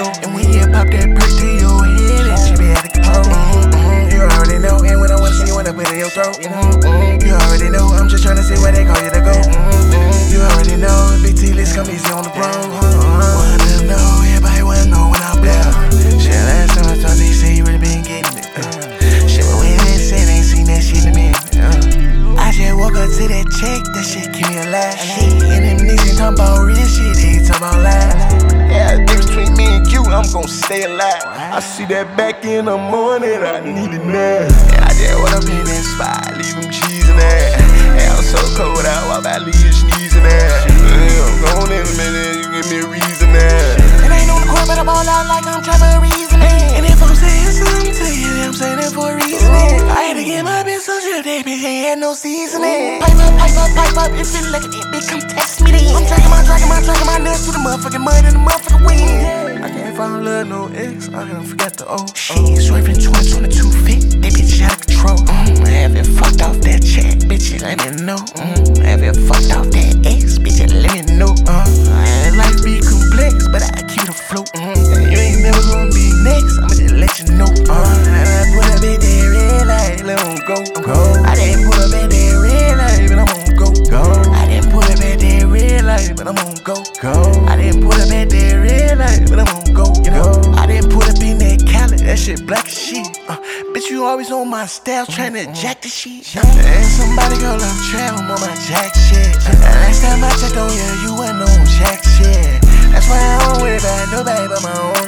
go. And when you pop that perk to your head, and she be out of control. Mm-hmm, you already know. And when I wanna see you, wanna put it in your throat. Mm-hmm, you already know. I'm just trying to see where they call you to go. Mm-hmm, you already know. Big T, let's come easy on the bro. Uh-huh. Wanna know, everybody wanna know when I'm down. Shit, last time I talked to you, say you really been getting it. Shit, but when they said, ain't seen that shit in a minute. Uh. I just woke up to that check, that shit give me a laugh. And them niggas ain't talking about real shit, they talking about lies. Yeah, the difference between me gon' stay alive. I see that back in the morning, I need it now. And I just went up in that spot, leave them cheesing that. And I'm so cold, I walk by, leave you sneezing that. Yeah, I'm going in a minute, you give me a reason now. And I ain't on the court, but I ball out like I'm Trevor reasoning. And if I'm saying something to you, I'm saying it for a reason. I had to get my bitch some shit, that bitch ain't had no seasoning. Pipe up, pipe up, pipe up, it like it, bitch, come text me then. I'm dragging my, dragging my, dragging my nuts through the motherfucking mud and the motherfucking. I find love, no ex, I can't forget the O. Shit, swerving 2022 fit, that bitch out of control. Mm, I didn't put up in that red light, but I'm on go. You know, I didn't put up in that Cali, that shit black as shit. Uh, bitch, you always on my style, trying to jack the shit. Uh, and somebody go love trap, I'm on my jack shit. Uh, last time I checked on you, you wasn't on jack shit. That's why I don't worry about nobody but my own